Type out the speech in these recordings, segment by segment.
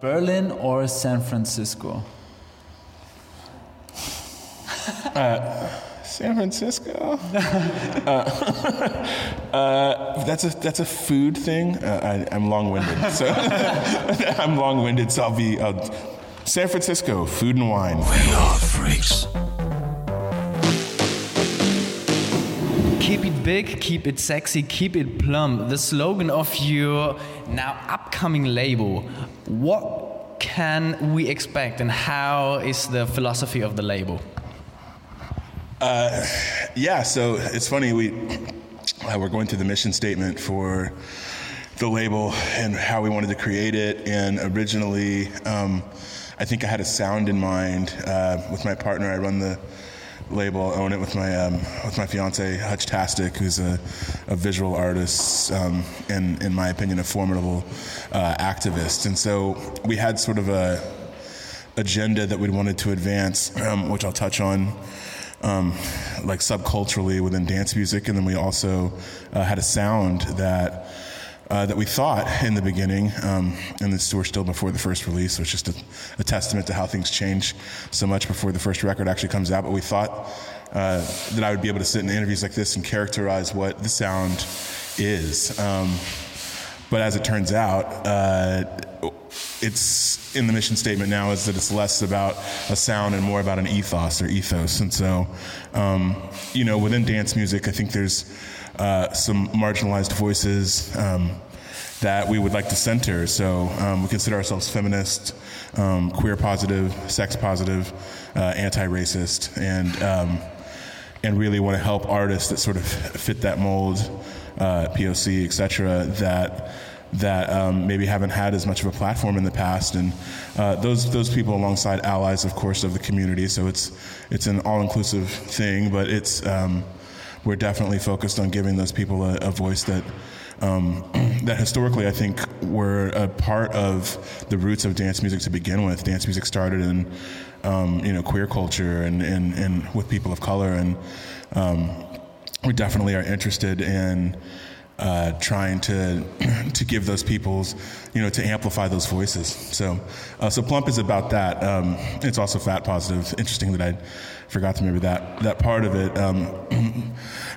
Berlin or San Francisco? San Francisco. uh, uh, that's a that's a food thing. Uh, I, I'm long-winded, so I'm long-winded. So I'll be uh, San Francisco food and wine. We are freaks. Big, keep it sexy, keep it plump. The slogan of your now upcoming label. What can we expect and how is the philosophy of the label? Yeah, so it's funny we uh, we're going through the mission statement for the label and how we wanted to create it. And originally, um, I think I had a sound in mind uh, with my partner. I run the label, own it with my um, with my fiance Hutch Tastic, who's a, a visual artist um, and, in my opinion, a formidable uh, activist. And so we had sort of a agenda that we wanted to advance, um, which I'll touch on, um, like subculturally within dance music, and then we also uh, had a sound that. Uh, that we thought in the beginning, um, and this we're still before the first release, so it's just a, a testament to how things change so much before the first record actually comes out. But we thought uh, that I would be able to sit in interviews like this and characterize what the sound is. Um, but as it turns out, uh, it's in the mission statement now is that it's less about a sound and more about an ethos or ethos. And so, um, you know, within dance music, I think there's uh, some marginalized voices um, that we would like to center. So um, we consider ourselves feminist, um, queer positive, sex positive, uh, anti-racist, and um, and really want to help artists that sort of fit that mold, uh, POC, et cetera, that that um, maybe haven't had as much of a platform in the past, and uh, those those people alongside allies, of course, of the community. So it's it's an all-inclusive thing, but it's um, we're definitely focused on giving those people a, a voice that. Um, that historically, I think, were a part of the roots of dance music to begin with. Dance music started in, um, you know, queer culture and, and, and with people of color, and um, we definitely are interested in uh, trying to to give those people's, you know, to amplify those voices. So, uh, so Plump is about that. Um, it's also fat positive. Interesting that I forgot to remember that that part of it, um,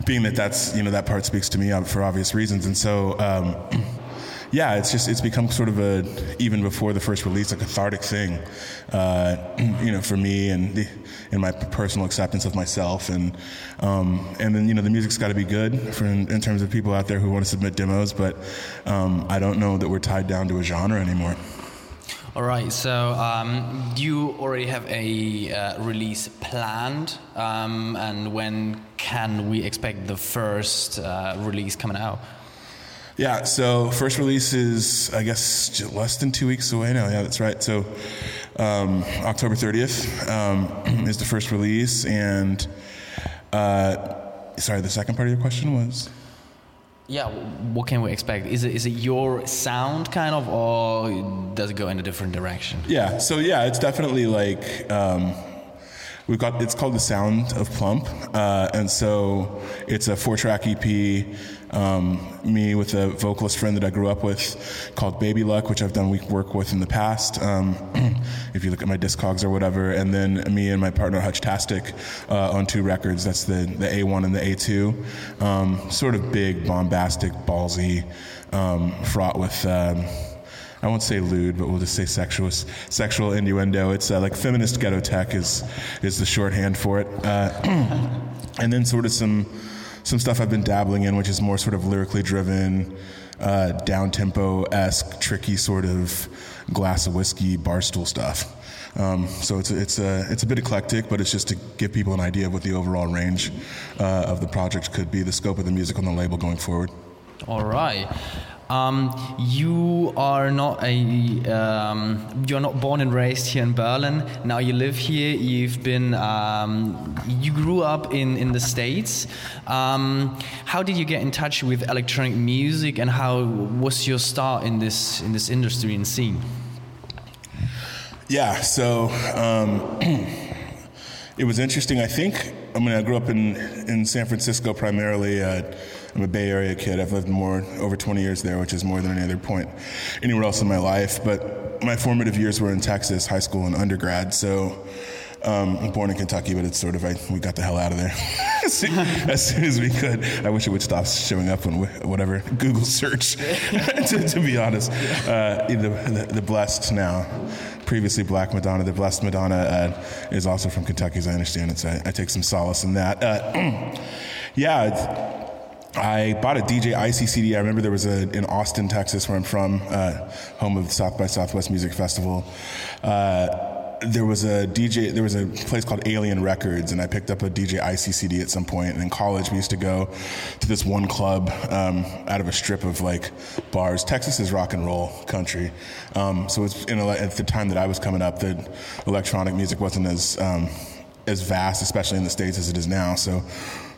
being that that's you know that part speaks to me uh, for obvious reasons, and so. Um, yeah, it's just it's become sort of a even before the first release a cathartic thing, uh, you know, for me and the, and my personal acceptance of myself and um, and then you know the music's got to be good for in, in, terms of people out there who want to submit demos, but um, I don't know that we're tied down to a genre anymore. All right, so um, you already have a uh, release planned, um, and when can we expect the first uh, release coming out? Yeah, so first release is, I guess, less than two weeks away now. Yeah, that's right. So um, October 30th um, is the first release. And uh, sorry, the second part of your question was? Yeah, what can we expect? Is it is it your sound kind of, or does it go in a different direction? Yeah, so yeah, it's definitely like um, we've got. It's called the Sound of Plump, uh, and so it's a four-track EP um, me with a vocalist friend that I grew up with called Baby Luck, which I've done work with in the past. Um, if you look at my discogs or whatever, and then me and my partner Hutch Tastic uh, on two records. That's the the A1 and the A2. Um, sort of big, bombastic, ballsy, um, fraught with. Um, I won't say lewd, but we'll just say sexual, sexual innuendo. It's uh, like feminist ghetto tech is is the shorthand for it, uh, and then sort of some some stuff I've been dabbling in, which is more sort of lyrically driven, uh, down tempo esque, tricky sort of glass of whiskey barstool stuff. Um, so it's it's a it's a bit eclectic, but it's just to give people an idea of what the overall range uh, of the project could be, the scope of the music on the label going forward. All right. Um, you are not a um, you're not born and raised here in Berlin. Now you live here. You've been um, you grew up in in the states. Um, how did you get in touch with electronic music, and how was your start in this in this industry and scene? Yeah, so um, it was interesting. I think I mean I grew up in in San Francisco primarily. Uh, I'm a Bay Area kid. I've lived more over 20 years there, which is more than any other point anywhere else in my life. But my formative years were in Texas, high school and undergrad. So um, I'm born in Kentucky, but it's sort of I, we got the hell out of there as soon as we could. I wish it would stop showing up on whatever Google search. to, to, be honest, uh, the, the, the, blessed now, previously Black Madonna, the blessed Madonna uh, is also from Kentucky, as I understand it. So I, I take some solace in that. Uh, yeah. I bought a DJ Icey CD. I remember there was a in Austin, Texas, where I'm from, uh, home of South by Southwest Music Festival. Uh, there was a DJ, there was a place called Alien Records, and I picked up a DJ Icey CD at some point. And in college, we used to go to this one club um, out of a strip of like bars. Texas is rock and roll country, um, so it's in at the time that I was coming up, the electronic music wasn't as um, as vast, especially in the states, as it is now. So,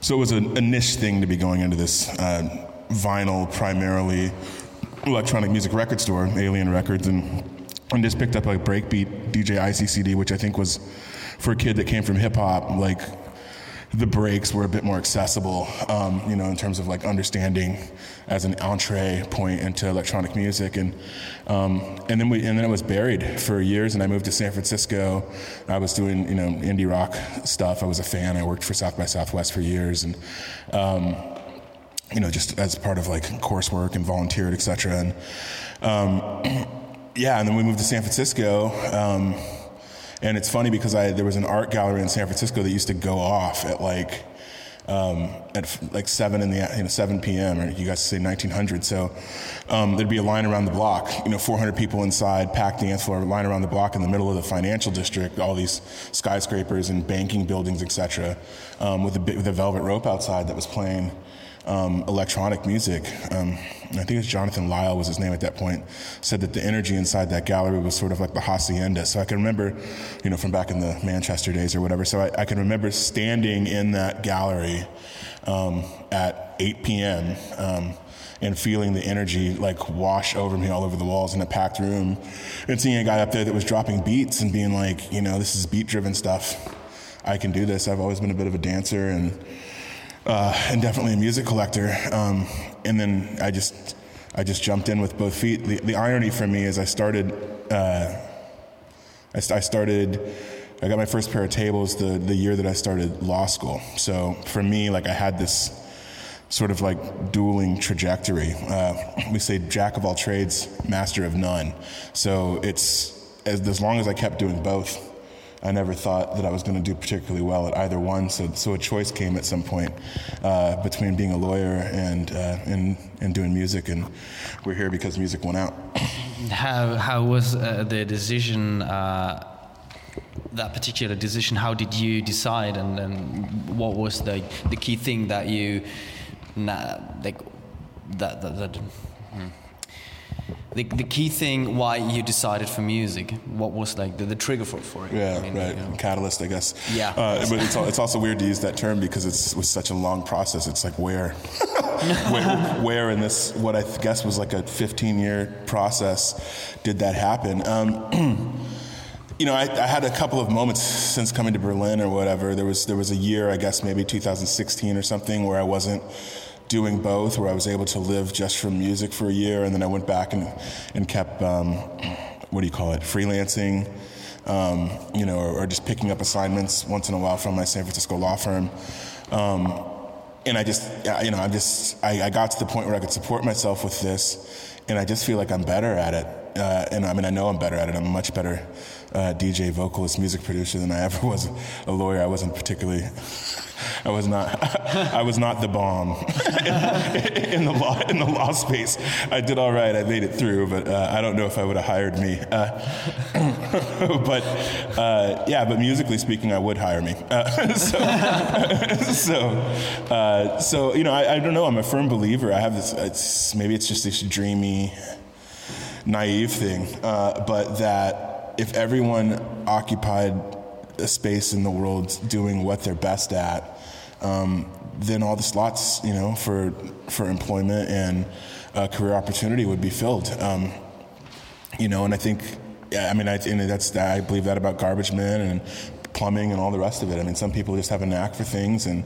so it was a, a niche thing to be going into this uh, vinyl, primarily electronic music record store, Alien Records, and and just picked up a breakbeat DJ Icey CD, which I think was for a kid that came from hip hop, like the breaks were a bit more accessible, um, you know, in terms of like understanding as an entree point into electronic music, and um, and then we and then it was buried for years, and I moved to San Francisco. I was doing you know indie rock stuff. I was a fan. I worked for South by Southwest for years, and um, you know just as part of like coursework and volunteered, etc. And um, yeah, and then we moved to San Francisco. And it's funny because I there was an art gallery in San Francisco that used to go off at like um, at like seven in the you know seven p.m. or you guys say 1900. So um, there'd be a line around the block, you know, 400 people inside, packed dance floor, line around the block in the middle of the financial district, all these skyscrapers and banking buildings, etc., um, with, the, with a velvet rope outside that was playing um, electronic music. Um, I think it was Jonathan Lyle was his name at that point, said that the energy inside that gallery was sort of like the Hacienda. So I can remember, you know, from back in the Manchester days or whatever. So I, I can remember standing in that gallery um, at 8 p.m. Um, and feeling the energy like wash over me all over the walls in a packed room, and seeing a guy up there that was dropping beats and being like, you know, this is beat-driven stuff. I can do this. I've always been a bit of a dancer and uh, and definitely a music collector. Um, and then I just I just jumped in with both feet. The, the irony for me is I started uh, I, I, started I got my first pair of tables the the year that I started law school. So for me, like I had this sort of like dueling trajectory. Uh, we say jack of all trades, master of none. So it's as, as long as I kept doing both I never thought that I was going to do particularly well at either one. So, so a choice came at some point uh, between being a lawyer and, uh, and, and doing music, and we're here because music went out. How, how was uh, the decision? Uh, that particular decision, how did you decide, and, and what was the the key thing that you, like, that that, that the, the key thing why you decided for music what was like the, the trigger for, for it? Yeah I mean, right. you know. catalyst i guess. Yeah. Uh, but it's, it's also weird to use that term because it's was such a long process it's like where? Where, where, in this what i guess was like a 15 year process did that happen? Um, you know, I, I, had a couple of moments since coming to Berlin or whatever. There was there was a year, I guess maybe 2016 or something, where I wasn't doing both, where I was able to live just from music for a year, and then I went back and and kept um, what do you call it, freelancing, um, you know, or, or, just picking up assignments once in a while from my San Francisco law firm. Um, and I just, you know, I'm just, I, I, got to the point where I could support myself with this, and I just feel like I'm better at it. Uh, and I mean, I know I'm better at it. I'm a much better uh, DJ, vocalist, music producer than I ever was a lawyer. I wasn't particularly I was not. I was not the bomb in, the law in the law space. I did all right. I made it through, but uh, I don't know if I would have hired me. Uh, but uh, yeah, but musically speaking, I would hire me. Uh, so, so, uh, so you know, I, I, don't know. I'm a firm believer. I have this. It's, maybe it's just this dreamy, naive thing, uh, but that if everyone occupied a space in the world doing what they're best at, um, then all the slots, you know, for for employment and uh, career opportunity would be filled. Um, you know, and I think, yeah, I mean, I, that's I believe that about Garbage Men and plumbing and all the rest of it. I mean, some people just have a knack for things and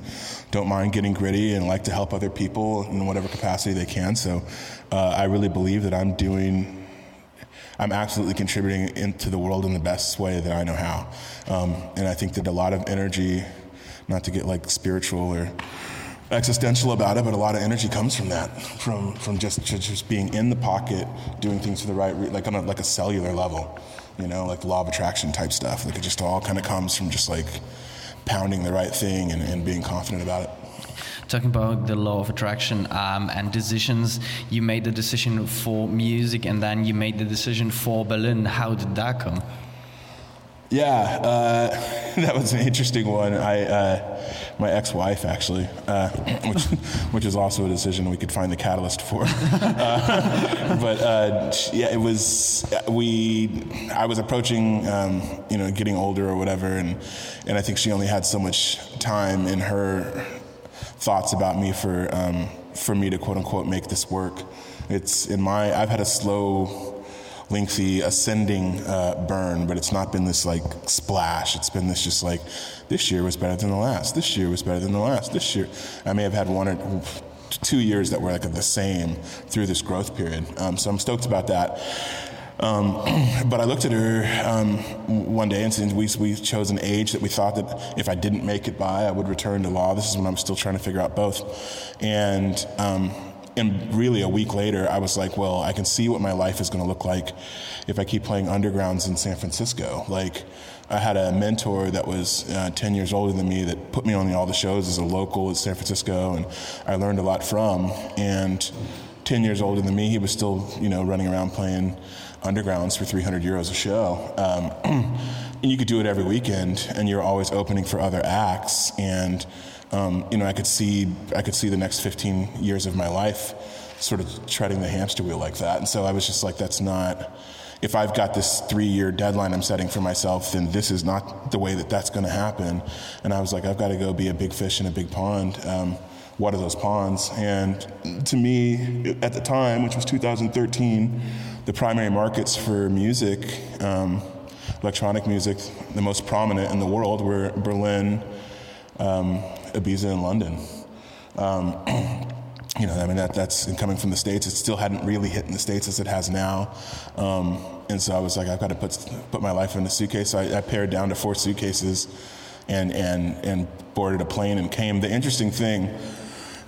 don't mind getting gritty and like to help other people in whatever capacity they can. So uh, I really believe that I'm doing I'm absolutely contributing into the world in the best way that I know how. Um, and I think that a lot of energy, not to get like spiritual or existential about it, but a lot of energy comes from that, from from just just being in the pocket, doing things for the right, re- like on a, like a cellular level, you know, like law of attraction type stuff. Like it just all kind of comes from just like pounding the right thing and, and being confident about it talking about the law of attraction um, and decisions. You made the decision for music, and then you made the decision for Berlin. How did that come? Yeah, uh, that was an interesting one. I, uh, my ex-wife actually, uh, which, which is also a decision we could find the catalyst for. Uh, but uh, yeah, it was we. I was approaching, um, you know, getting older or whatever, and and I think she only had so much time in her thoughts about me for um, for me to quote unquote make this work. It's in my I've had a slow, lengthy ascending uh, burn, but it's not been this like splash. It's been this just like this year was better than the last. This year was better than the last. This year I may have had one or two years that were like the same through this growth period. Um, so I'm stoked about that. Um, but I looked at her um, one day and said, we, we chose an age that we thought that if I didn't make it by, I would return to law. This is when I'm still trying to figure out both. And, um, and really a week later, I was like, well, I can see what my life is going to look like if I keep playing undergrounds in San Francisco. Like, I had a mentor that was uh, 10 years older than me that put me on all the shows as a local in San Francisco, and I learned a lot from. And 10 years older than me, he was still, you know, running around playing undergrounds for 300 euros a show. Um, and you could do it every weekend, and you're always opening for other acts. And um, you know, I could see I could see the next 15 years of my life sort of treading the hamster wheel like that. And so I was just like, that's not. If I've got this three-year deadline I'm setting for myself, then this is not the way that that's going to happen. And I was like, I've got to go be a big fish in a big pond. Um, what are those ponds? And to me, at the time, which was 2013 the primary markets for music, um, electronic music, the most prominent in the world were Berlin, um, Ibiza, in London. Um, you know, I mean, that, that's coming from the States. It still hadn't really hit in the States as it has now. Um, and so I was like, I've got to put, put my life in a suitcase. So I, I pared down to four suitcases and, and, and boarded a plane and came. The interesting thing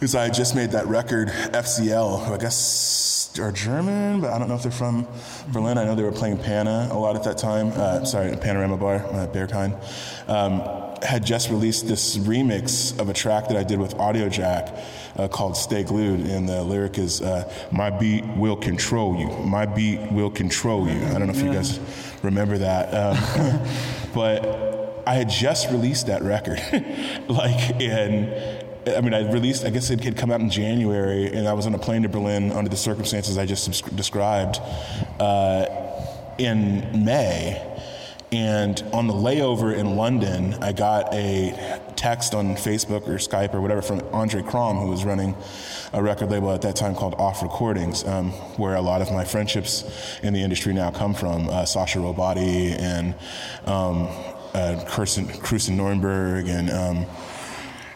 is I just made that record, FCL, I guess are German, but I don't know if they're from Berlin. I know they were playing Pana a lot at that time. Uh, sorry, Panorama Bar, uh, Berghain. Um, had just released this remix of a track that I did with Audiojack uh, called Stay Glued, and the lyric is uh, My beat will control you. My beat will control you. I don't know if you guys remember that. Um, but I had just released that record. like, and I mean, I released, I guess it had come out in January, and I was on a plane to Berlin under the circumstances I just described uh, in May. And on the layover in London, I got a text on Facebook or Skype or whatever from Andre Crom, who was running a record label at that time called Off Recordings, um, where a lot of my friendships in the industry now come from. Uh, Sasha Robati and um, uh, Kirsten, Kirsten Nürnberg and um,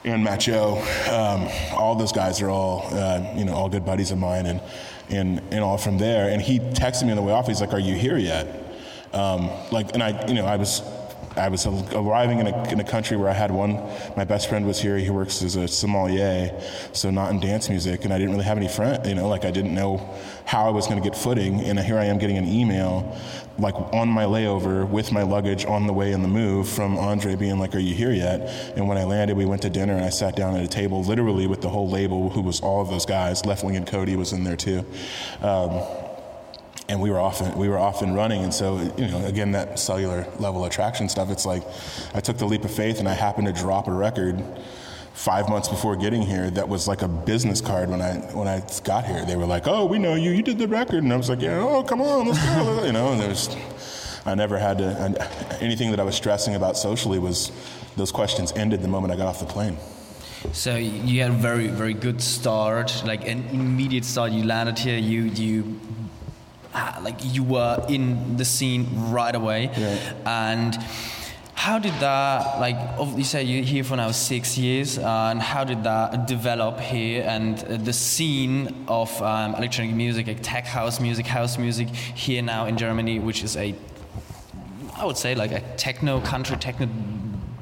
and Macho, um, all those guys are all uh, you know all good buddies of mine, and and and all from there. And he texted me on the way off. He's like, "Are you here yet?" Um, like, and I you know I was I was arriving in a, in a country where I had one. My best friend was here. He works as a sommelier, so not in dance music, and I didn't really have any friend. You know, like I didn't know how I was going to get footing. And here I am getting an email, like on my layover with my luggage on the way in the move from Andre being like, "Are you here yet?" And when I landed, we went to dinner, and I sat down at a table, literally with the whole label, who was all of those guys. Leftwing and Kody was in there too. Um, and we were often we were off and running. And so you know again that cellular level attraction stuff it's like i took the leap of faith and i happened to drop a record five months before getting here that was like a business card when i when i got here. They were like oh we know you. You did the record. And i was like yeah oh come on let's go. You know and there's i never had to anything that i was stressing about socially was those questions ended the moment i got off the plane. So you had a very very good start like an immediate start. You landed here. You you like you were in the scene right away and how did that like? You say you're here for now six years, uh, and how did that develop here? And uh, the scene of um, electronic music, like tech house music, house music here now in Germany, which is a I would say like a techno country, techno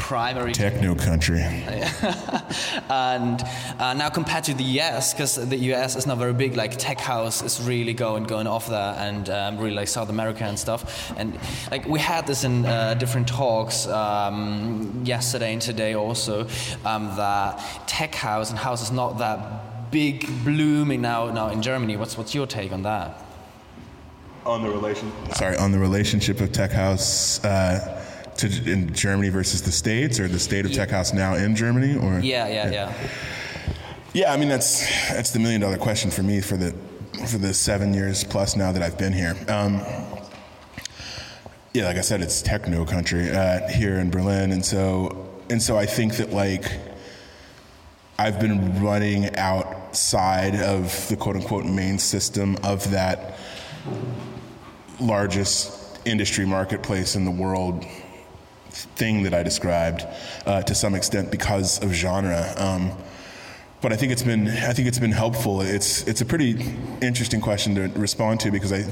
primary techno country. and uh, now compared to the US, because the US is not very big, like tech house is really going going off there, and um, really like South America and stuff. And like we had this in uh, different talks um, yesterday and today also, um, that tech house and house is not that big blooming now now in Germany. What's what's your take on that? On the relation, sorry, on the relationship of tech house. Uh, to in Germany versus the states, or the state of tech house now in Germany, or yeah, yeah, yeah. Yeah, I mean that's that's the million dollar question for me for the for the seven years plus now that I've been here. Um, yeah, like I said, it's techno country uh, here in Berlin, and so and so I think that like I've been running outside of the quote unquote main system of that largest industry marketplace in the world thing that I described uh, to some extent because of genre. Um, but I think it's been I think it's been helpful. It's it's a pretty interesting question to respond to because I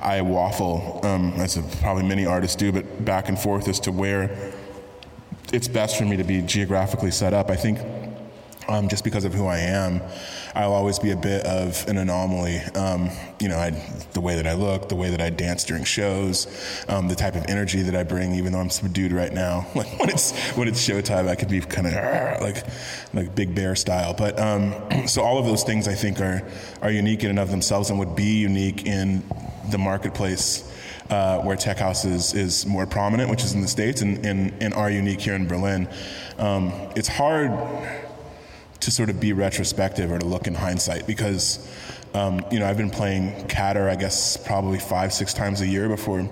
I waffle um, as probably many artists do, but back and forth as to where it's best for me to be geographically set up. I think um, just because of who I am, I'll always be a bit of an anomaly. Um, you know, I, the way that I look, the way that I dance during shows, um, the type of energy that I bring, even though I'm subdued right now. Like when it's when it's showtime, I could be kind of like like Big Bear style. But um, so all of those things I think are are unique in and of themselves and would be unique in the marketplace. Uh, where tech house is, is more prominent, which is in the States, and, and, and are unique here in Berlin. Um, it's hard to sort of be retrospective or to look in hindsight because um, you know I've been playing Kater I guess probably five six times a year before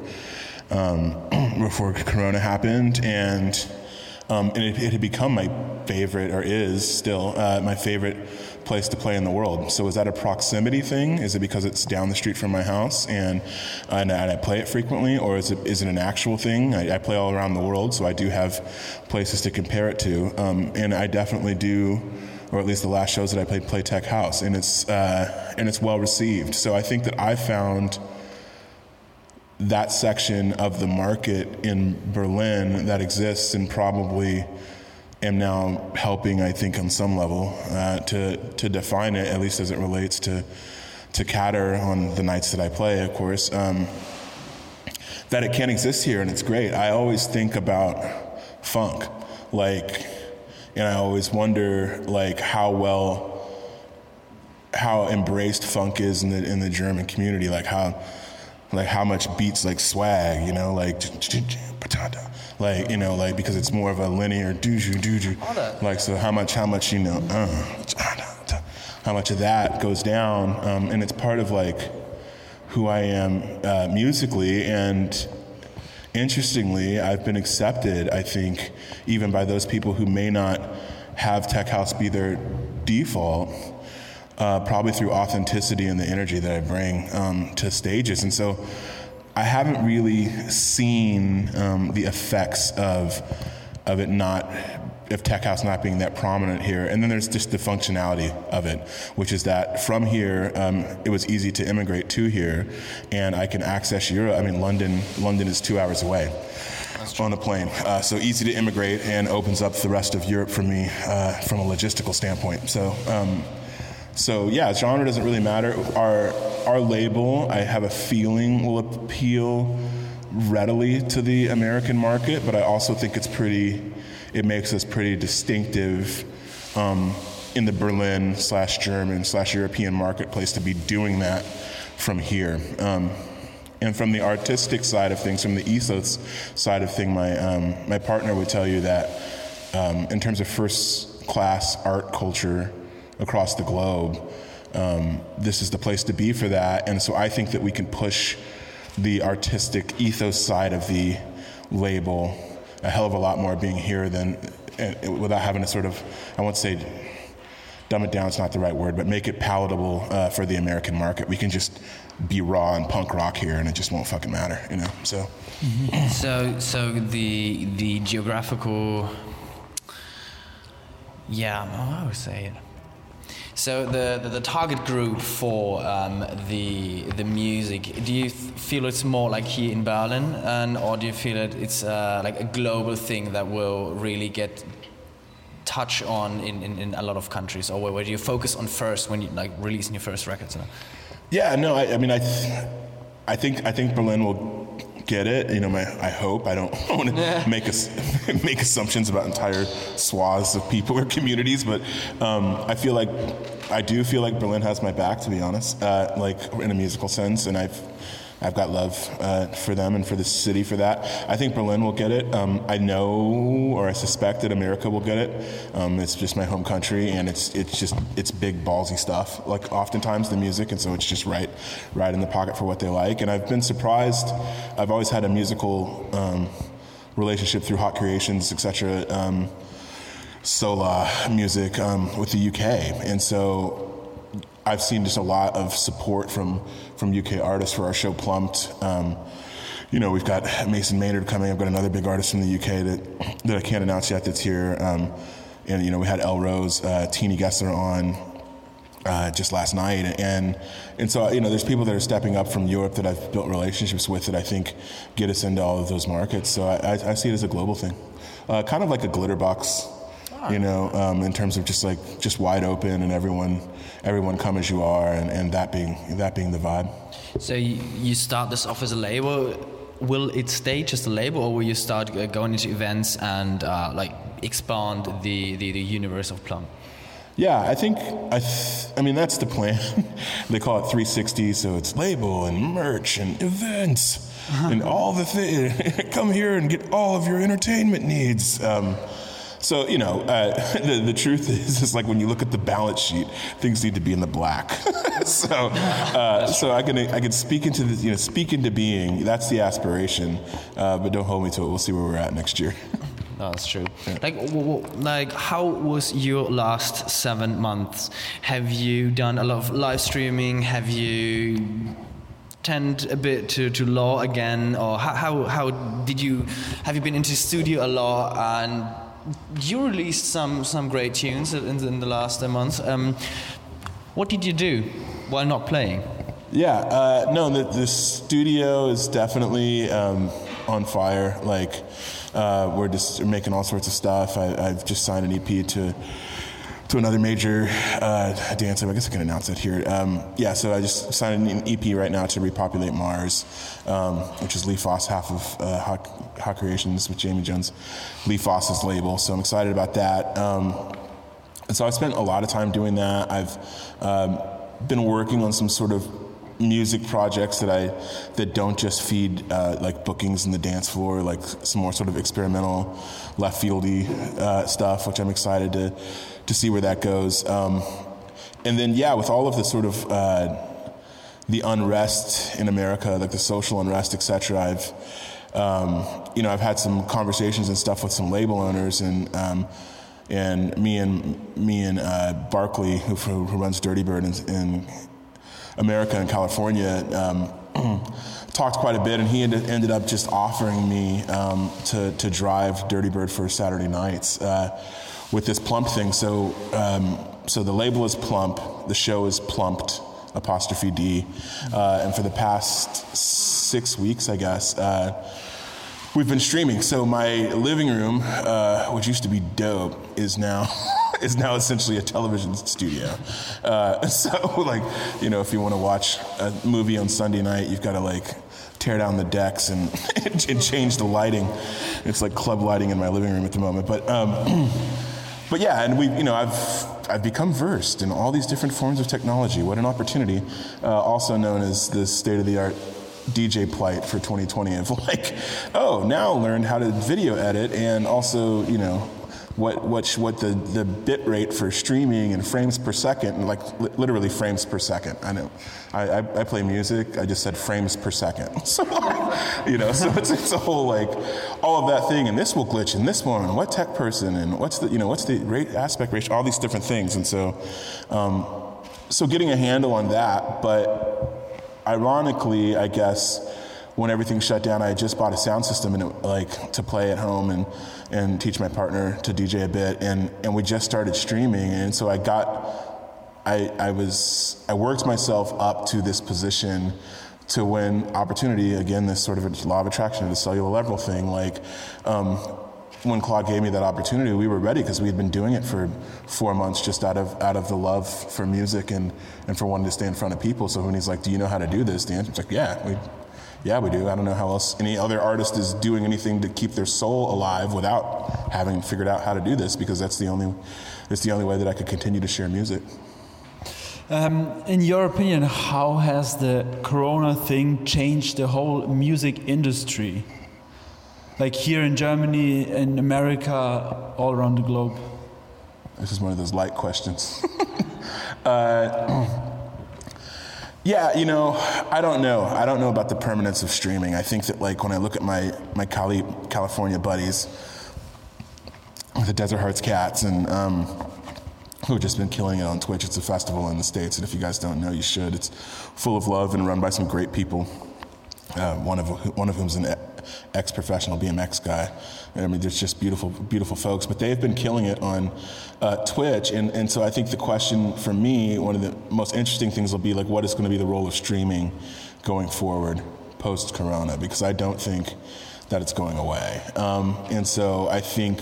um, before Corona happened and um, and it, it, had become my favorite or is still uh, my favorite place to play in the world. So is that a proximity thing? Is it because it's down the street from my house and and, I play it frequently, or is it is it an actual thing? I, I, play all around the world, so I do have places to compare it to, um, and I definitely do or at least the last shows that I played, play Tech House, and it's uh, and it's well received. So I think that I found that section of the market in Berlin that exists, and probably am now helping. I think on some level uh, to to define it, at least as it relates to to Kater on the nights that I play, of course. Um, that it can exist here, and it's great. I always think about funk, like and I always wonder like how well how embraced funk is in the in the German community, like how like how much beats like swag, you know, like like you know, like because it's more of a linear doo-doo doo-doo. Like so, how much how much you know, uh, how much of that goes down, um, and it's part of like who I am uh, musically. And interestingly, I've been accepted, I think, even by those people who may not have Tech House be their default, uh, probably through authenticity and the energy that I bring um, to stages. And so I haven't really seen um, the effects of, of it not of Tech House not being that prominent here. And then there's just the functionality of it, which is that from here, um, it was easy to immigrate to here, and I can access Europe. I mean, London, London is two hours away on a plane. Uh, so easy to immigrate and opens up the rest of Europe for me uh, from a logistical standpoint. So, um, so yeah, genre doesn't really matter. Our our label, I have a feeling, will appeal readily to the American market, but I also think it's pretty it makes us pretty distinctive um, in the Berlin slash German slash European marketplace to be doing that from here. Um, and from the artistic side of things, from the ethos side of thing, my um, my partner would tell you that um, in terms of first class art culture across the globe, um, this is the place to be for that. And so I think that we can push the artistic ethos side of the label a hell of a lot more being here than uh, without having to sort of, I won't say dumb it down is not the right word, but make it palatable uh, for the American market. We can just be raw and punk rock here, and it just won't fucking matter, you know. So, So, so the the geographical, yeah, how would say it? So the, the, the target group for um, the the music, do you th- feel it's more like here in Berlin, and or do you feel that it's uh, like a global thing that will really get touch on in, in, in a lot of countries, or where, where do you focus on first when you like releasing your first records? yeah, no, I, I mean, I, th- I think I think Berlin will get it. You know, my I hope I don't want to make us make assumptions about entire swaths of people or communities, but um, I feel like I do feel like Berlin has my back, to be honest, uh, like in a musical sense, and I've. I've got love uh, for them and for the city for that. I think Berlin will get it. Um, I know, or I suspect that America will get it. Um, it's just my home country, and it's it's just it's big ballsy stuff. Like oftentimes the music, and so it's just right, right in the pocket for what they like. And I've been surprised. I've always had a musical um, relationship through Hot Creations, etc. Um, Sola music um, with the UK, and so I've seen just a lot of support from from UK artists for our show Plumped. Um, you know, we've got Mason Maynard coming. I've got another big artist from the UK that that I can't announce yet that's here. Um, and you know, we had El Rose, uh, Teeny Gessler on uh, just last night, and and so you know, there's people that are stepping up from Europe that I've built relationships with that I think get us into all of those markets. So I, I, I see it as a global thing, uh, kind of like a Glitterbox you know, um, in terms of just like just wide open and everyone everyone come as you are, and, and that being that being the vibe. So you, start this off as a label. Will it stay just a label, or will you start uh, going into events and uh, like expand the, the, the universe of Plum? Yeah, I think I, th- I mean that's the plan. they call it 360, so it's label and merch and events and all the things. Come here and get all of your entertainment needs. Um, so you know, uh, the the truth is, is like when you look at the balance sheet, things need to be in the black. so, uh, so I can I can speak into the you know speak into being. That's the aspiration, uh, but don't hold me to it. We'll see where we're at next year. No, that's true. Like, w- w- like, how was your last seven months? Have you done a lot of live streaming? Have you tend a bit to, to law again, or how, how how did you have you been into studio a lot and you released some some great tunes in, in the last months. Um, what did you do while not playing? Yeah, uh, no, the, the studio is definitely um, on fire. Like, uh, we're just making all sorts of stuff. I, I've just signed an EP to to another major uh, dance. I guess I can announce it here. Um, yeah, so I just signed an EP right now to repopulate Mars, um, which is Lee Foss, half of uh, Hot, Hot Creations with Jamie Jones, Lee Foss's label. So I'm excited about that. Um, and so I spent a lot of time doing that. I've um, been working on some sort of music projects that I that don't just feed uh, like bookings in the dance floor, like some more sort of experimental, left fieldy uh, stuff, which I'm excited to to see where that goes. Um, and then yeah, with all of the sort of uh, the unrest in America, like the social unrest, etc. I've um, you know I've had some conversations and stuff with some label owners and. Um, and me and me and uh, Barclay, who, who runs Dirtybird in, in America and California, um, talked quite a bit, and he ended, ended up just offering me um, to, to drive Dirtybird for Saturday nights uh, with this plump thing. So, um, so the label is plump, the show is plumped apostrophe D, uh, and for the past six weeks, I guess. Uh, We've been streaming, so my living room, uh, which used to be dope, is now is now essentially a television studio. Uh, so, like, you know, if you want to watch a movie on Sunday night, you've got to like tear down the decks and, and change the lighting. It's like club lighting in my living room at the moment. But, um, but yeah, and we, you know, I've I've become versed in all these different forms of technology. What an opportunity! Uh, also known as the state of the art DJ plight for 2020 of like, oh, now learned how to video edit and also, you know, what what what the the bit rate for streaming and frames per second, like li- literally frames per second. I know, I, I, I, play music. I just said frames per second. So you know, so it's, it's a whole like all of that thing, and this will glitch, and this one, and what tech person, and what's the you know what's the rate aspect ratio, all these different things, and so um, so getting a handle on that, but ironically, I guess when everything shut down, I just bought a sound system and it, like to play at home and and teach my partner to DJ a bit, and and we just started streaming, and so I got. I, I was I worked myself up to this position to when opportunity again this sort of law of attraction the cellular level thing like um, when Claude gave me that opportunity, we were ready because we had been doing it for four months just out of out of the love for music and, and for wanting to stay in front of people. So when he's like, "Do you know how to do this?" The answer's like, "Yeah, we, yeah, we do. I don't know how else any other artist is doing anything to keep their soul alive without having figured out how to do this because that's the only it's the only way that I could continue to share music." Um, in your opinion, how has the Corona thing changed the whole music industry? like here in Germany, in America, all around the globe? This is one of those light questions. uh, yeah, you know, I don't know. I don't know about the permanence of streaming. I think that like when I look at my my Cali, California buddies, the Desert Hearts Cats, and um, who have just been killing it on Twitch. It's a festival in the states, and if you guys don't know, you should. It's full of love and run by some great people. Uh, one of one of whom's an ex-professional BMX guy. I mean, there's just beautiful, beautiful folks, but they've been killing it on uh, Twitch, and and so I think the question for me, one of the most interesting things will be like, what is going to be the role of streaming going forward post Corona? Because I don't think that it's going away, um, and so I think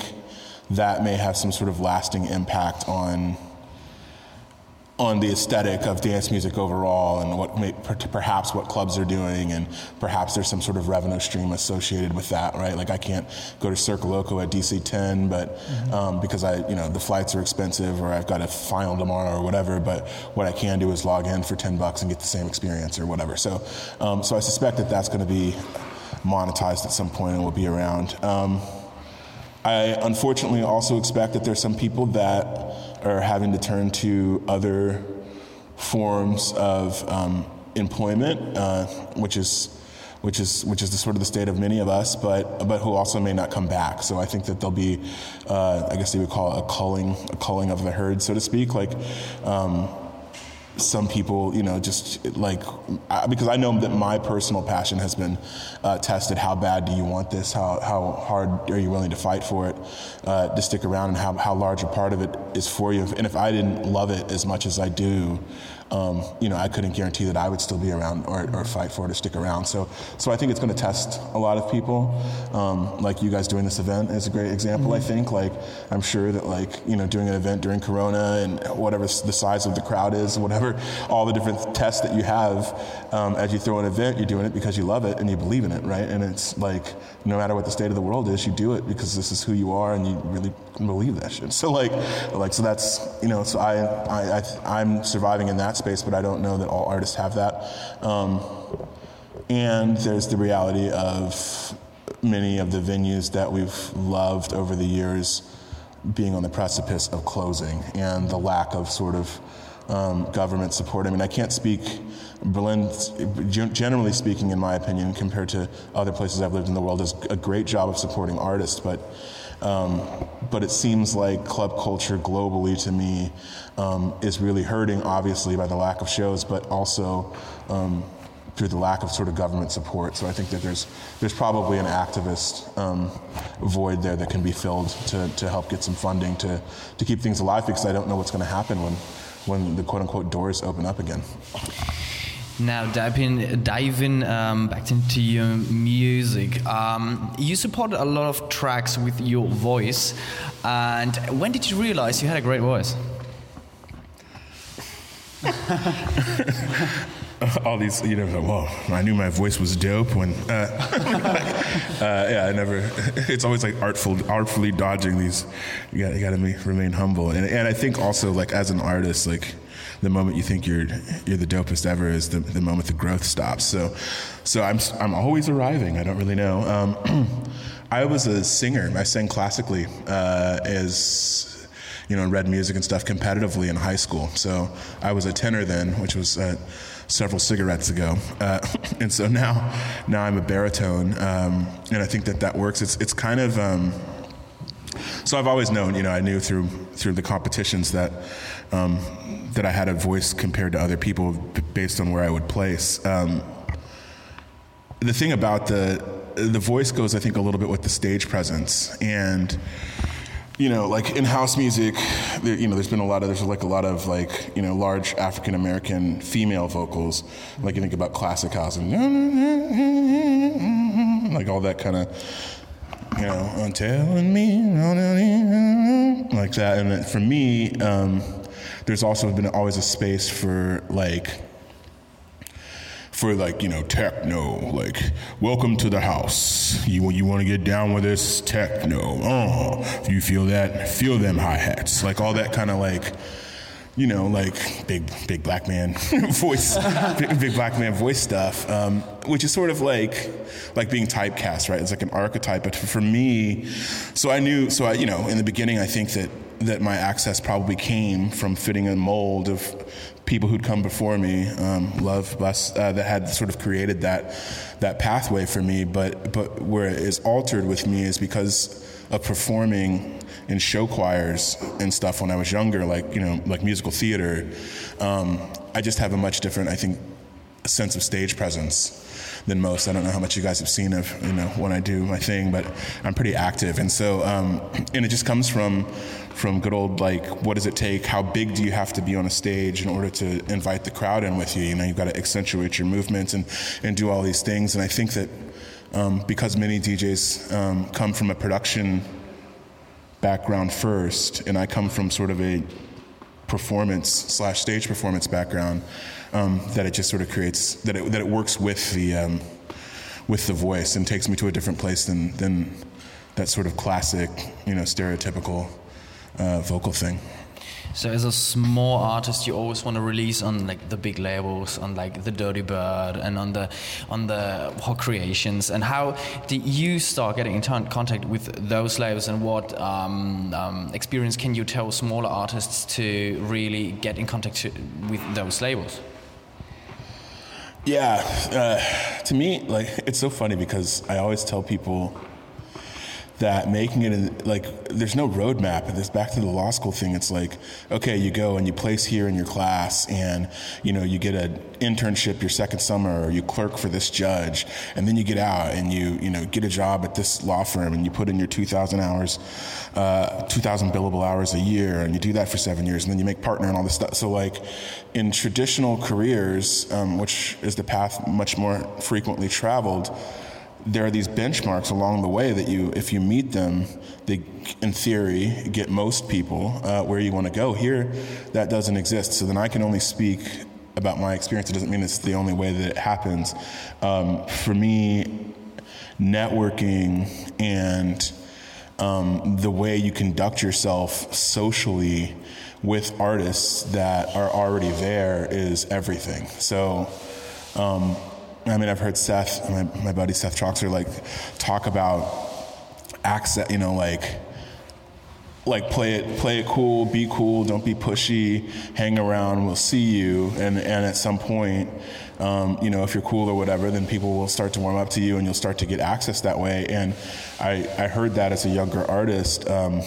that may have some sort of lasting impact on on the aesthetic of dance music overall and what may, perhaps what clubs are doing and perhaps there's some sort of revenue stream associated with that right? Like i can't go to Circo Loco at dc 10 but mm-hmm. um, because i you know the flights are expensive or i've got a final tomorrow or whatever but what i can do is log in for 10 bucks and get the same experience or whatever. So um, so i suspect that that's going to be monetized at some point and will be around. Um, i unfortunately also expect that there's some people that are having to turn to other forms of um, employment, uh, which is which is which is the sort of the state of many of us, but but who also may not come back. So I think that there'll be, uh, I guess they would call it a culling, a culling of the herd, so to speak. Like. Um, some people, you know, just like because I know that my personal passion has been uh, tested. How bad do you want this? How how hard are you willing to fight for it uh, to stick around, and how how large a part of it is for you? And if I didn't love it as much as I do, um, you know, I couldn't guarantee that I would still be around or, or fight for it or stick around. So, so I think it's going to test a lot of people. Um, like you guys doing this event is a great example. Mm-hmm. I think, like, I'm sure that, like, you know, doing an event during Corona and whatever the size of the crowd is, whatever, all the different tests that you have um, as you throw an event, you're doing it because you love it and you believe in it, right? And it's like, no matter what the state of the world is, you do it because this is who you are and you really believe that shit. So, like, like, so that's, you know, so I, I, I I'm surviving in that space, but I don't know that all artists have that. Um, and there's the reality of many of the venues that we've loved over the years being on the precipice of closing and the lack of sort of um, government support. I mean, I can't speak, Berlin, generally speaking, in my opinion, compared to other places I've lived in the world, does a great job of supporting artists, but um, but it seems like club culture globally to me um, is really hurting, obviously, by the lack of shows, but also um, through the lack of sort of government support. So I think that there's there's probably an activist um, void there that can be filled to, to help get some funding to, to keep things alive because I don't know what's going to happen when when the quote unquote doors open up again. Now, diving, diving um, back into your music, um, you supported a lot of tracks with your voice. And when did you realize you had a great voice? all these, you know, well, I knew my voice was dope when, uh, uh, yeah, I never, it's always like artful, artfully dodging these, you gotta, you gotta remain humble. And, and I think also like as an artist, like the moment you think you're you're the dopest ever is the, the moment the growth stops. So, so I'm I'm always arriving. I don't really know. Um, I was a singer. I sang classically uh, as you know, and read music and stuff competitively in high school. So I was a tenor then, which was uh, several cigarettes ago, uh, and so now, now I'm a baritone, um, and I think that that works. It's it's kind of. Um, so I've always known, you know, I knew through through the competitions that um, that I had a voice compared to other people based on where I would place. Um, the thing about the the voice goes, I think, a little bit with the stage presence and you know, like in house music, there, you know, there's been a lot of there's like a lot of like you know large African American female vocals. Like you think about classic house and like all that kind of you know, telling me like that. And for me, um, there's also been always a space for like for like you know techno like welcome to the house. You you want to get down with this techno? Oh you feel that? Feel them hi-hats. Like all that kind of like you know like big big black man voice big, big, black man voice stuff um, which is sort of like like being typecast right? It's like an archetype but for me so i knew so i you know in the beginning i think that that my access probably came from fitting a mold of people who'd come before me, um, love bus, uh, that had sort of created that that pathway for me. But but where it is altered with me is because of performing in show choirs and stuff when I was younger, like you know, like musical theater. Um, I just have a much different, I think, sense of stage presence than most. I don't know how much you guys have seen of you know when I do my thing, but I'm pretty active, and so um, and it just comes from from good old like what does it take? How big do you have to be on a stage in order to invite the crowd in with you? You know, you've got to accentuate your movements and and do all these things, and I think that um, because many DJs um, come from a production background first, and I come from sort of a performance slash stage performance background um, that it just sort of creates that it, that it works with the um, with the voice and takes me to a different place than than that sort of classic you know stereotypical uh, vocal thing. So as a small artist, you always want to release on like the big labels, on like the Dirtybird, and on the on the Hot Creations. And how did you start getting in contact with those labels, and what um, um, experience can you tell smaller artists to really get in contact to, with those labels? Yeah, uh, to me, like it's so funny because I always tell people that making it in, like there's no roadmap. This back to the law school thing. It's like okay, you go and you place here in your class, and you know you get an internship your second summer, or you clerk for this judge, and then you get out and you you know get a job at this law firm, and you put in your 2,000 hours, uh, 2,000 billable hours a year, and you do that for seven years, and then you make partner and all this stuff. So like in traditional careers, um, which is the path much more frequently traveled there are these benchmarks along the way that you, if you meet them, they, in theory, get most people uh, where you want to go. Here, that doesn't exist. So then I can only speak about my experience. It doesn't mean it's the only way that it happens. Um, for me, networking and um, the way you conduct yourself socially with artists that are already there is everything. So, um, I mean, I've heard Seth, my, my buddy Seth Troxler, like talk about access, you know, like like play it play it cool, be cool, don't be pushy, hang around, we'll see you, and and at some point, um, you know, if you're cool or whatever, then people will start to warm up to you, and you'll start to get access that way. And I I heard that as a younger artist, um,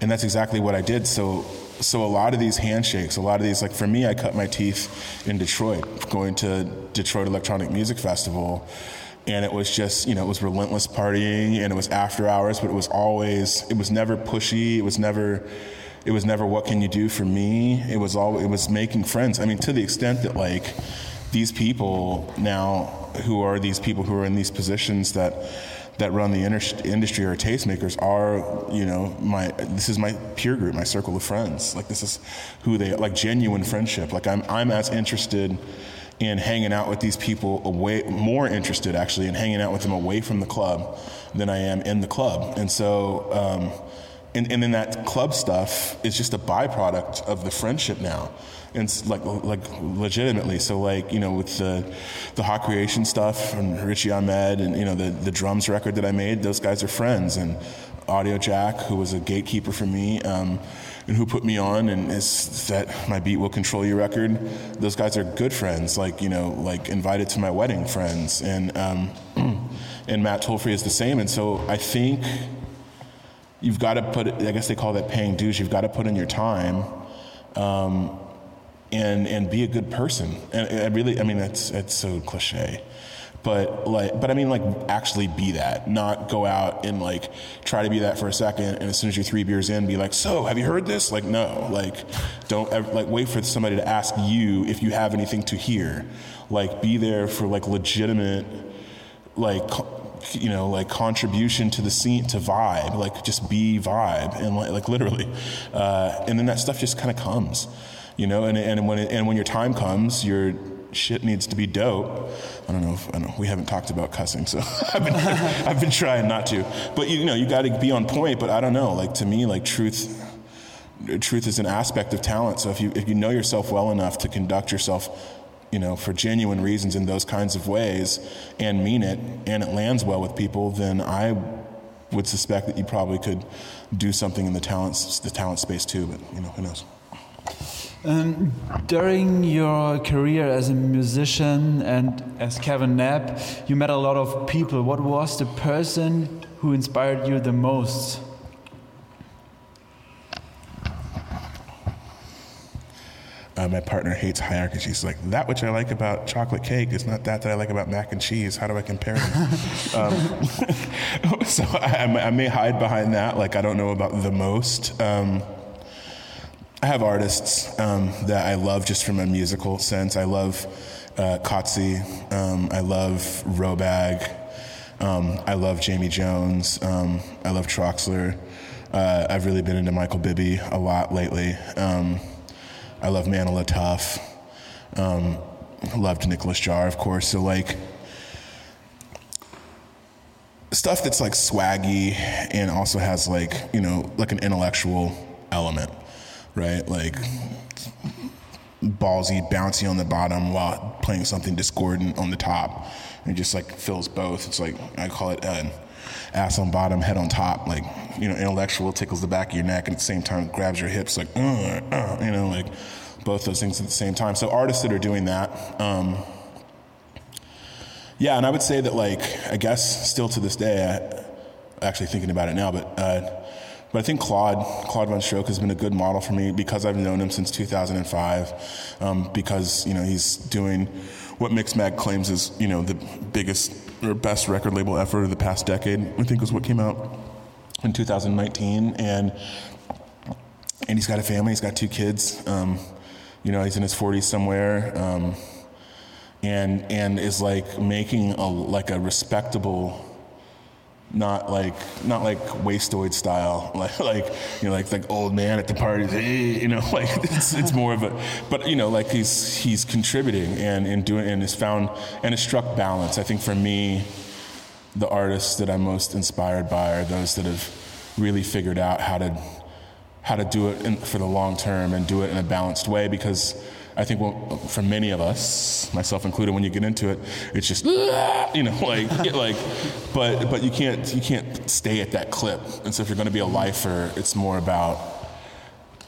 and that's exactly what I did. So so a lot of these handshakes, a lot of these, like for me, I cut my teeth in Detroit, going to Detroit Electronic Music Festival. And it was just, you know, it was relentless partying and it was after hours, but it was always, it was never pushy. It was never, it was never what can you do for me. It was all, it was making friends. I mean, to the extent that like these people now who are these people who are in these positions that, that run the industry or tastemakers are, you know, my this is my peer group, my circle of friends. Like this is who they like genuine friendship. Like I'm I'm as interested in hanging out with these people away more interested actually in hanging out with them away from the club than I am in the club. And so um, and, and then that club stuff is just a byproduct of the friendship now and like like legitimately. So like you know with the the hot creation stuff and Richy Ahmed and you know the the drums record that i made those guys are friends. And Audiojack who was a gatekeeper for me um, and who put me on and is that my beat will control your record those guys are good friends like you know like invited to my wedding friends. And um, and Matt Tolfrey is the same. And so i think you've got to put I guess they call that paying dues. You've got to put in your time, um, and and be a good person. And I really, I mean, that's it's so cliche, but like, but I mean, like, actually be that. Not go out and like try to be that for a second, and as soon as you're three beers in, be like, so have you heard this? Like, no, like, don't ever, like wait for somebody to ask you if you have anything to hear. Like, be there for like legitimate, like you know, like contribution to the scene, to vibe, like just be vibe, and like, like literally, uh, and then that stuff just kind of comes, you know, and and when it, and when your time comes, your shit needs to be dope. I don't know. If, I don't know. We haven't talked about cussing, so I've been I've been trying not to. But you know, you got to be on point. But I don't know. Like to me, like truth. Truth is an aspect of talent. So if you if you know yourself well enough to conduct yourself you know, for genuine reasons in those kinds of ways and mean it and it lands well with people, then I would suspect that you probably could do something in the talent, the talent space too, but you know, who knows. Um, during your career as a musician and as Kevin Knapp, you met a lot of people. What was the person who inspired you the most? Uh, my partner hates hierarchy. She's like, that which I like about chocolate cake is not that that I like about mac and cheese. How do I compare them? um, so I, I, may hide behind that. Like, I don't know about the most. Um, I have artists um, that I love just from a musical sense. I love uh, Kotze. Um, I love Robag. Um, I love Jamie Jones. Um, I love Troxler. Uh, I've really been into Michael Bibi a lot lately. Um, I love Manila Tough. Um, loved Nicolas Jaar, of course. So like stuff that's like swaggy and also has like you know like an intellectual element, right? Like ballsy, bouncy on the bottom while playing something discordant on the top. And just like fills both. It's like I call it an ass on bottom, head on top. Like you know, intellectual tickles the back of your neck and at the same time grabs your hips. Like uh, uh, you know, like both those things at the same time. So artists that are doing that. Um, yeah, and I would say that like I guess still to this day, I, actually thinking about it now, but. Uh, but I think Claude, Claude VonStroke has been a good model for me because I've known him since 2005. Um, because you know he's doing what Mixmag claims is you know the biggest or best record label effort of the past decade. I think was what came out in 2019, and and he's got a family. He's got two kids. Um, you know, he's in his 40s somewhere. Um, and and is like making a like a respectable not like not like wastoid style. Like like you know like like old man at the parties hey, you know like it's, it's more of a but you know like he's he's contributing and and doing and has found and has struck balance. I think for me the artists that i'm most inspired by are those that have really figured out how to how to do it in, for the long term and do it in a balanced way because I think well, for many of us, myself included, when you get into it, it's just you know like like, but but you can't you can't stay at that clip. And so if you're going to be a lifer, it's more about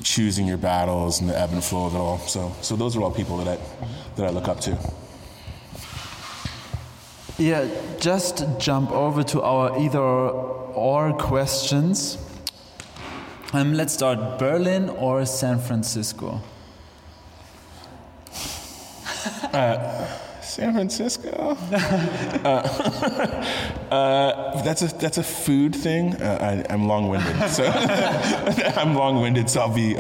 choosing your battles and the ebb and flow of it all. So so those are all people that I that I look up to. Yeah, just jump over to our either or questions. Um, let's start Berlin or San Francisco. Uh, San Francisco. uh, uh, that's a that's a food thing. Uh, I, am long-winded, so I'm long-winded. So I'll be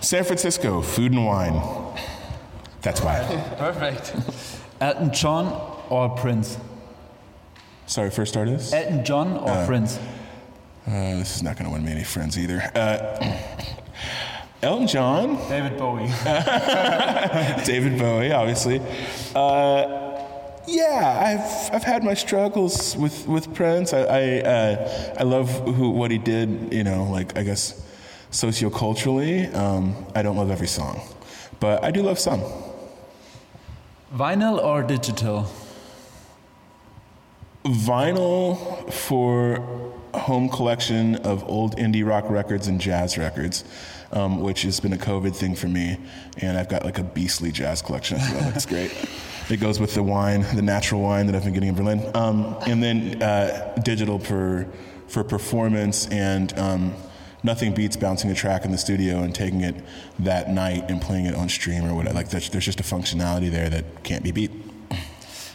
San Francisco food and wine. That's why. Perfect. Elton John or Prince? Sorry, first artist. Elton John or Uh, Prince? Uh, this is not going to win me any friends either. Elton John, David Bowie. David Bowie, obviously. Uh, yeah, I've I've had my struggles with with Prince. I I, uh, I love who what he did. You know, like I guess socioculturally. Um, I don't love every song, but I do love some. Vinyl or digital? Vinyl for home collection of old indie rock records and jazz records, um, which has been a COVID thing for me. And I've got like a beastly jazz collection as well. It's great. It goes with the wine, the natural wine that I've been getting in Berlin. Um, and then uh, digital for for performance and. Um, nothing beats bouncing a track in the studio and taking it that night and playing it on stream or whatever. Like there's, there's just a functionality there that can't be beat.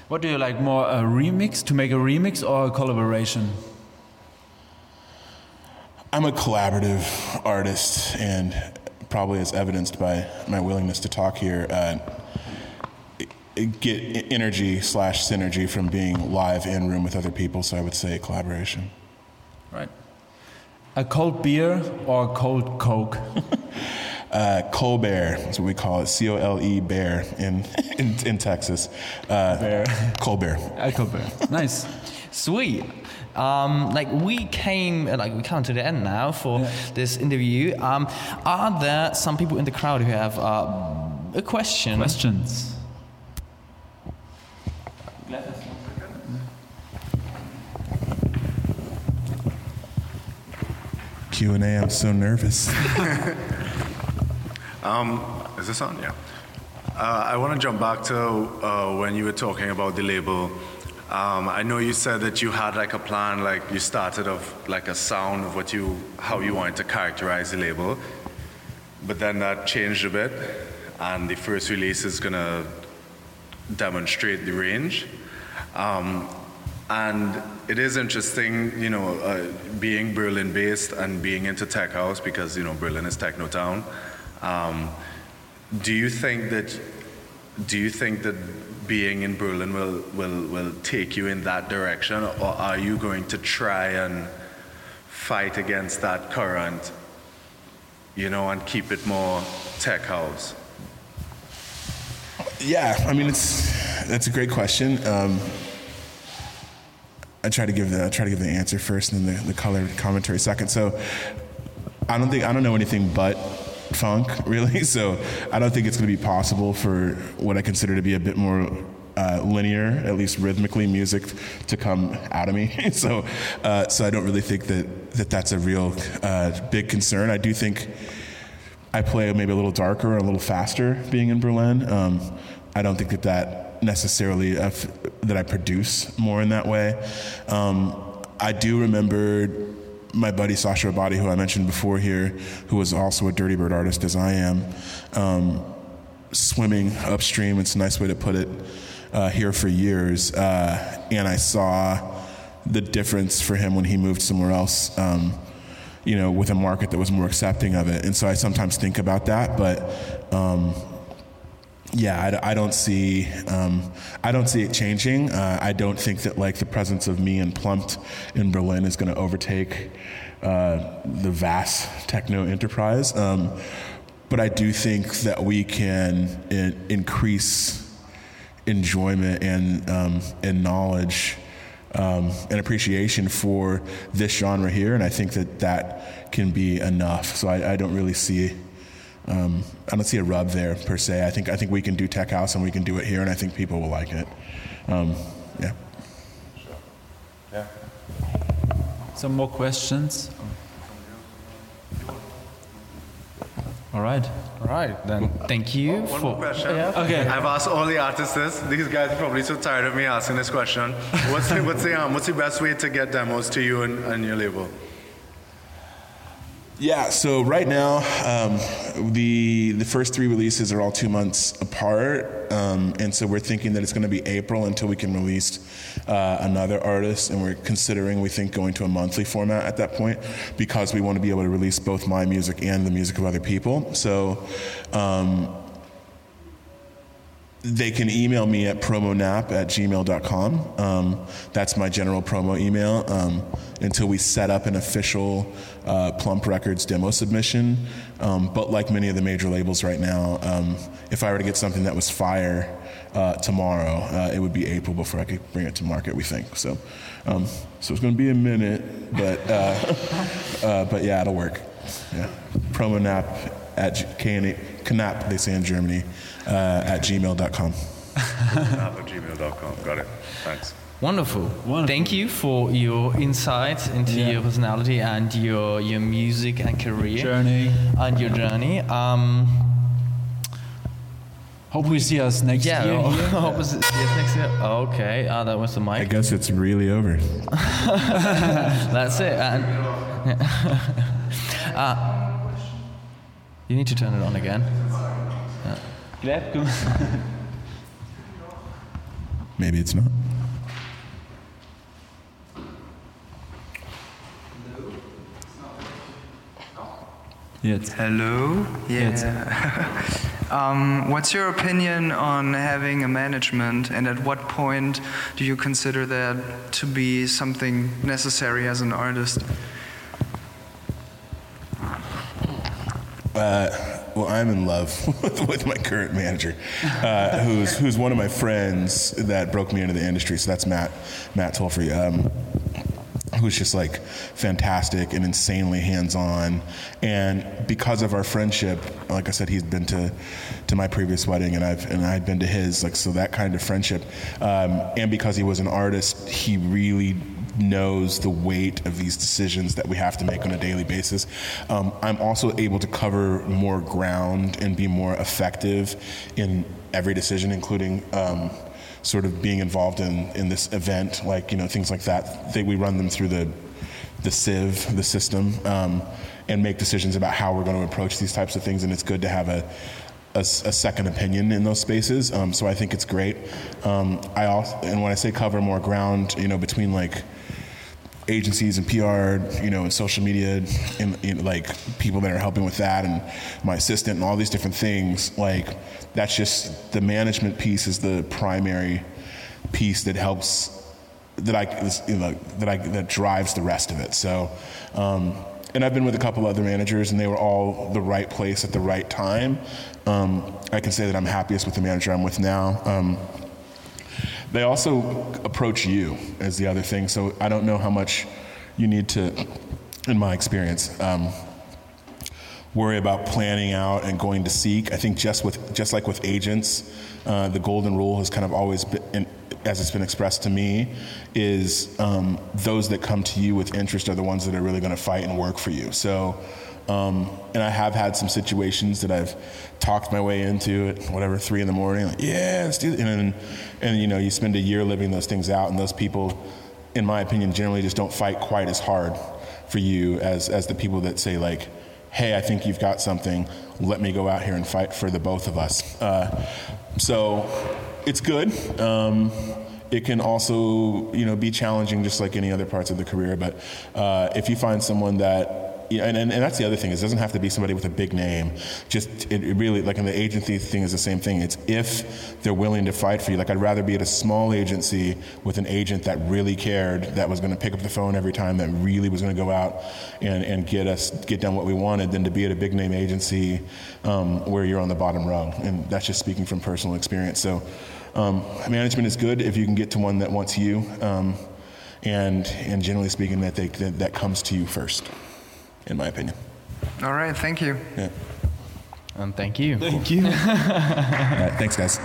What do you like more, a remix to make a remix or a collaboration? I'm a collaborative artist, and probably as evidenced by my willingness to talk here, uh, get energy slash synergy from being live in room with other people. So I would say collaboration. Right. A cold beer or a cold Coke? uh, Colbert, that's what we call it. C O L E Bear in, in, in Texas. Uh, Bear. Colbert. A Colbert. Nice. Sweet. Um, like we came, like we come to the end now for Yeah. this interview. Um, are there some people in the crowd who have uh, a question? Questions? Q and A. I'm so nervous. Um, is this on? Yeah. Uh, I want to jump back to uh, when you were talking about the label. Um, I know you said that you had like a plan, like you started of like a sound of what you, how you wanted to characterize the label, but then that changed a bit, and the first release is gonna demonstrate the range. Um, and it is interesting, you know, uh, being Berlin based and being into tech house because, you know, Berlin is techno town. Um, do you think that, do you think that being in Berlin will, will, will take you in that direction or are you going to try and fight against that current, you know, and keep it more tech house? Yeah, I mean it's that's a great question. Um, I try to give the I try to give the answer first, and then the, the color commentary second. So I don't think I don't know anything but funk really. So I don't think it's going to be possible for what I consider to be a bit more uh, linear, at least rhythmically, music to come out of me. so uh, so I don't really think that that that's a real uh, big concern. I do think. I play maybe a little darker a little faster being in Berlin. Um, I don't think that that necessarily uh, that I produce more in that way. Um, I do remember my buddy Sacha Robotti, who I mentioned before here, who was also a Dirtybird artist as I am, um, swimming upstream. It's a nice way to put it. Uh, here for years, uh, and I saw the difference for him when he moved somewhere else. Um, you know, with a market that was more accepting of it. And so I sometimes think about that, but um, yeah, I, I don't see um, I don't see it changing. Uh, I don't think that like the presence of me and Plumped in Berlin is going to overtake uh, the vast techno enterprise. Um, but I do think that we can in, increase enjoyment and um, and knowledge um, and appreciation for this genre here, and I think that that can be enough. So I, I don't really see. Um, I don't see a rub there per se. I think I think we can do tech house and we can do it here, and I think people will like it. Um, yeah. Some more questions? All right. All right, then thank you One for. more question. Okay. I've asked all the artists this. These guys are probably so tired of me asking this question. What's the, what's the, um, what's the best way to get demos to you and, and your label? Yeah, so right now, um, the the first three releases are all two months apart, um, and so we're thinking that it's going to be April until we can release uh, another artist, and we're considering, we think, going to a monthly format at that point because we want to be able to release both my music and the music of other people. So. Um, they can email me at promonap at gmail.com. Um, that's my general promo email um, until we set up an official uh, Plump Records demo submission. Um, but like many of the major labels right now, um, if I were to get something that was fire uh, tomorrow, uh, it would be April before I could bring it to market, we think. So, um, so it's going to be a minute, but, uh, uh, but yeah, it'll work. Yeah. Promonap at G- Knap, they say in Germany uh, at gmail.com. at gmail.com. Got it. Thanks. Wonderful. Wonderful. Thank you for your insights into Yeah. your personality and your your music and career Journey. and your journey. Um, Hope we see us next yeah, year. I here. hope it's- yes, next year. Okay, ah, that was the mic. I guess it's really over. That's it. And, uh, you need to turn it on again. Maybe it's not. Jetzt. Hello. Yes. Yeah. um, what's your opinion on having a management, and at what point do you consider that to be something necessary as an artist? Well, I'm in love with, with my current manager, uh, who's who's one of my friends that broke me into the industry. So that's Matt Matt Tolfrey, um, who's just like fantastic and insanely hands-on. And because of our friendship, like I said, he's been to to my previous wedding, and I've and I'd been to his. Like so, that kind of friendship. Um, and because he was an artist, he really knows the weight of these decisions that we have to make on a daily basis. Um, I'm also able to cover more ground and be more effective in every decision, including um, sort of being involved in, in this event, like you know things like that. They, we run them through the the sieve, the system, um, and make decisions about how we're going to approach these types of things. And it's good to have a a second opinion in those spaces. Um, so I think it's great. Um, I also, and when I say cover more ground, you know, between like agencies and PR, you know, and social media, and, like people that are helping with that, and my assistant, and all these different things. Like that's just the management piece is the primary piece that helps that I you know, that I that drives the rest of it. So. Um, and I've been with a couple other managers, and they were all the right place at the right time. Um, I can say that I'm happiest with the manager I'm with now. Um, they also approach you as the other thing. So I don't know how much you need to, in my experience, um, worry about planning out and going to seek. I think just with just like with agents, uh, the golden rule has kind of always been, as it's been expressed to me, is um, those that come to you with interest are the ones that are really going to fight and work for you. So. Um, and I have had some situations that I've talked my way into at whatever three in the morning, like yeah, let's do it. And and you know, you spend a year living those things out, and those people, in my opinion, generally just don't fight quite as hard for you as as the people that say like, hey, I think you've got something. Let me go out here and fight for the both of us. Uh, so it's good. Um, it can also, you know, be challenging, just like any other parts of the career. But uh, if you find someone that yeah, and, and, and that's the other thing. Is it doesn't have to be somebody with a big name. Just it, it really like in the agency thing is the same thing. It's if they're willing to fight for you. Like I'd rather be at a small agency with an agent that really cared, that was going to pick up the phone every time, that really was going to go out and, and get us get done what we wanted, than to be at a big name agency um, where you're on the bottom rung. And that's just speaking from personal experience. So um, management is good if you can get to one that wants you. Um, and, and generally speaking, that, they, that that comes to you first, in my opinion. All right, thank you. Yeah. And thank you. Thank you. All right. thanks, guys.